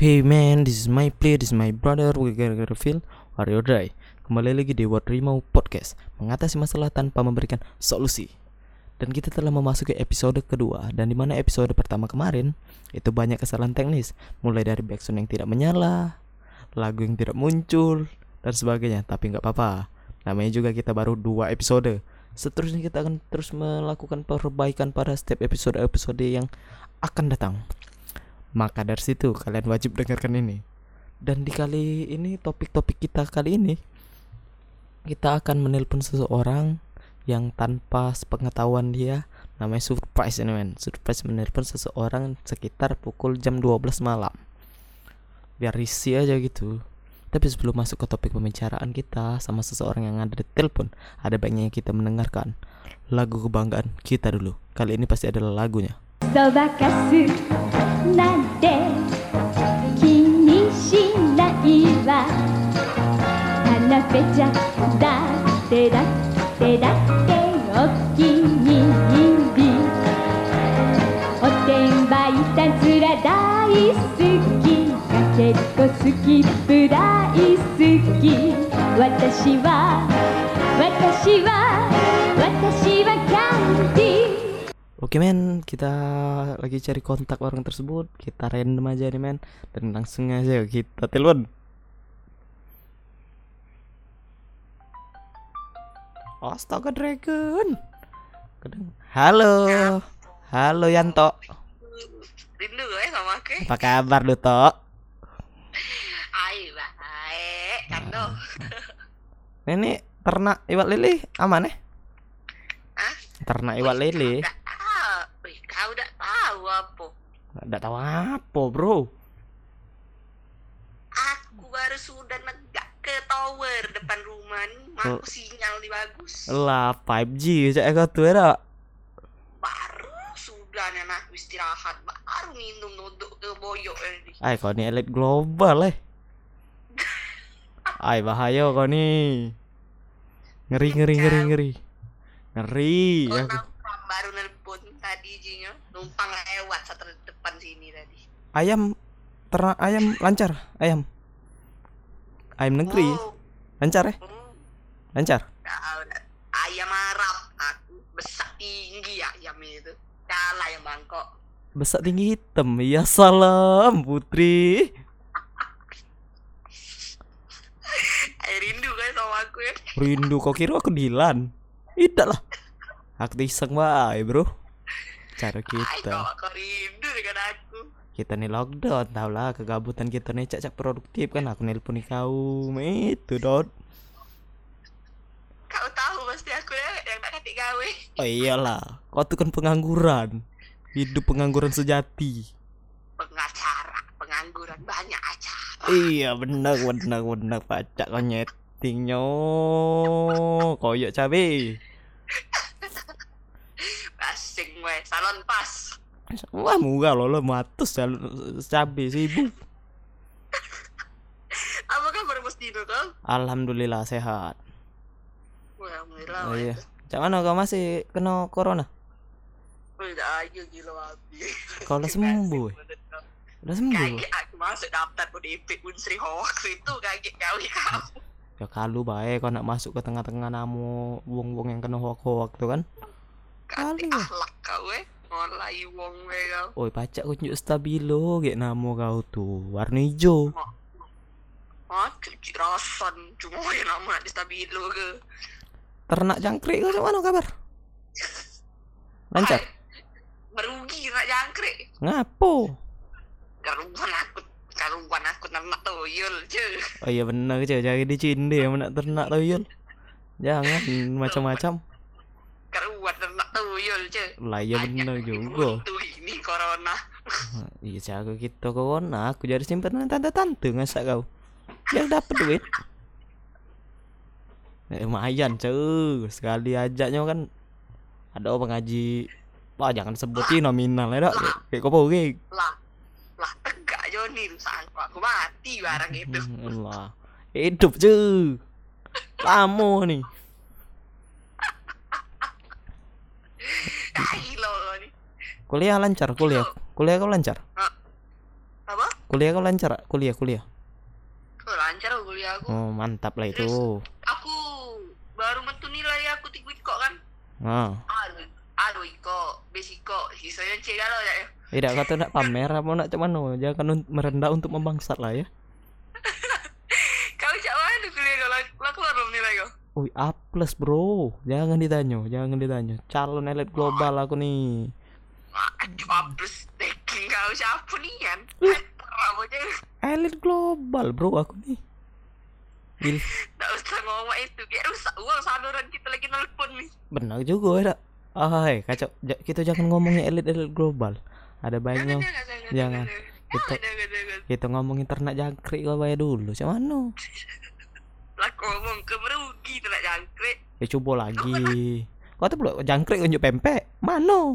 Hey man, this is my play, this is my brother, we gonna feel. Are you die? Kembali lagi di What Rimau Podcast Mengatasi masalah tanpa memberikan solusi. Dan kita telah memasuki episode kedua Dan di mana episode pertama kemarin Itu banyak kesalahan teknis. Mulai dari backsound yang tidak menyala Lagu yang tidak muncul Dan sebagainya. Tapi nggak apa-apa. Namanya juga kita baru dua episode. Seterusnya kita akan terus melakukan perbaikan pada setiap episode-episode yang akan datang maka dari situ kalian wajib dengarkan ini. Dan di kali ini topik-topik kita kali ini kita akan menelpon seseorang yang tanpa sepengetahuan dia namanya surprise ini men. Surprise menelpon seseorang sekitar pukul jam 12 malam. Biar risih aja gitu. Tapi sebelum masuk ke topik pembicaraan kita sama seseorang yang ada di telepon ada baiknya kita mendengarkan lagu kebanggaan kita dulu. Kali ini pasti adalah lagunya. Terima kasih なんて気にしないわ。花ぺちゃだってだってだってお気に入り。おてんばいたずら大好き。かけっこスキップ大好き。私は私は Oke men, kita lagi cari kontak orang tersebut. Kita random aja nih men. Dan langsung aja kita telepon. Astaga Dragon. Halo. Halo Yanto. Rindu ya sama aku Apa kabar lu Tok? Ay, baik Ini ternak iwak lili aman eh? Hah? Ternak iwak lili tahu Wih, kau udah tahu apa? Nggak tahu apa bro. Aku baru sudah negak ke tower depan rumah nih Mau Oh. sinyal di bagus. Lah 5G cak kau tuh ya Baru sudah nih anak. Istirahat. Baru minum nuduk ke boyok ini. Ay kau ini elit global eh. Ay bahaya kau nih Ngeri ngeri ngeri ngeri. Ngeri Kau ya. baru nelpon tadi jinya Numpang lewat satu depan sini tadi. Ayam ternak ayam lancar ayam. Ayam negeri. Oh, lancar eh? Hmm, lancar. Ayam Arab Aku besar tinggi ayam itu Kalah yang Bangkok. Besar tinggi hitam. Ya salam putri. Rindu kan sama aku ya. Rindu kau kira aku Dilan? Tidak lah. Aku iseng bae bro Ay, kita. kau rindu dengan aku? Kita nih lockdown tau lah kegabutan kita nih cak-cak produktif kan aku nelpon kau itu dot. Kau tahu pasti aku ya yang tak katik gawe. Oh iyalah kau tuh kan pengangguran hidup pengangguran sejati. Pengacara Pengangguran Banyak acara. Iya benar benar benar pacak kau nyetingnya koyok cabe Salon pas wah murah loh lo matus cabe sibuk Apa kabar Bos Dino kau? alhamdulillah sehat. Wah Alhamdulillah oh, iya Cak mana kau masih kena corona? Udah aja gila babi Kau udah sembuh, udah sembuh? Kaget aku masuk daftar ODP Unsri Hoax itu kaget kali kamu ya kalau baik. Kau nak masuk ke tengah-tengah namu wong-wong yang kena hoak-hoak tuh kan? Kali, ahlak kau weh Mulai wong weh kau Oi pacak kunjuk stabilo kayak nama kau tuh warna hijau. Ah, cuci rasan Cuma yang nama di stabilo ke Ternak jangkrik kau mana kabar? Lancar? Merugi nak jangkrik Ngapo? Karuan aku Karuan aku nak tuyul je Oh iya benar je jadi di Cinde yang nak ternak tuyul. Jangan macam-macam. Karuan tuyul je Lah iya benar juga. Itu ini corona. Iya jago kita kawan. Nah, aku jadi simpanan tante-tante ngasak kau. Biar dapat duit. Eh, lumayan cuy sekali ajaknya kan ada orang ngaji? Wah jangan sebutin nominal ya dok. Kayak kau kayak Lah Lah tegak Joni Sangka aku mati barang itu. Allah hidup cuy lama nih Gila kau ni kuliah lancar kuliah kuliah kau lancar Apa? Kuliah kau lancar? ah? Kuliah, kuliah. Oh, lancar kuliah aku. Oh, mantap lah itu. Aku baru metu nilai aku tiga kok kan. Nah, Aduh, aduh iko, besiko, sisanya cek galau ya. tidak kata nak pamer apa nak cuman no, jangan un- merendah untuk membangsat lah ya. Kau cak mana kuliah kau? Lah lah keluar belum nilai kau? Wih, A plus bro, jangan ditanya, jangan ditanya. Calon elit global aku nih. Taking kau siapa nih kan? Elit global bro aku nih. Il, Tak usah ngomong itu, kayak rusak uang saluran kita lagi nelpon nih. benar juga ya. Ah, hai, kacau. Ja- kita jangan ngomongin elit-elit global. Ada baiknya Jangan, jangan, Kita- kita ngomongin ternak jangkrik kau bayar dulu. Cuman no. Lah ngomong ke merugi tu nak jangkrik. Ya coba lagi. Kau tuh belum jangkrik unjuk pempek. Mano?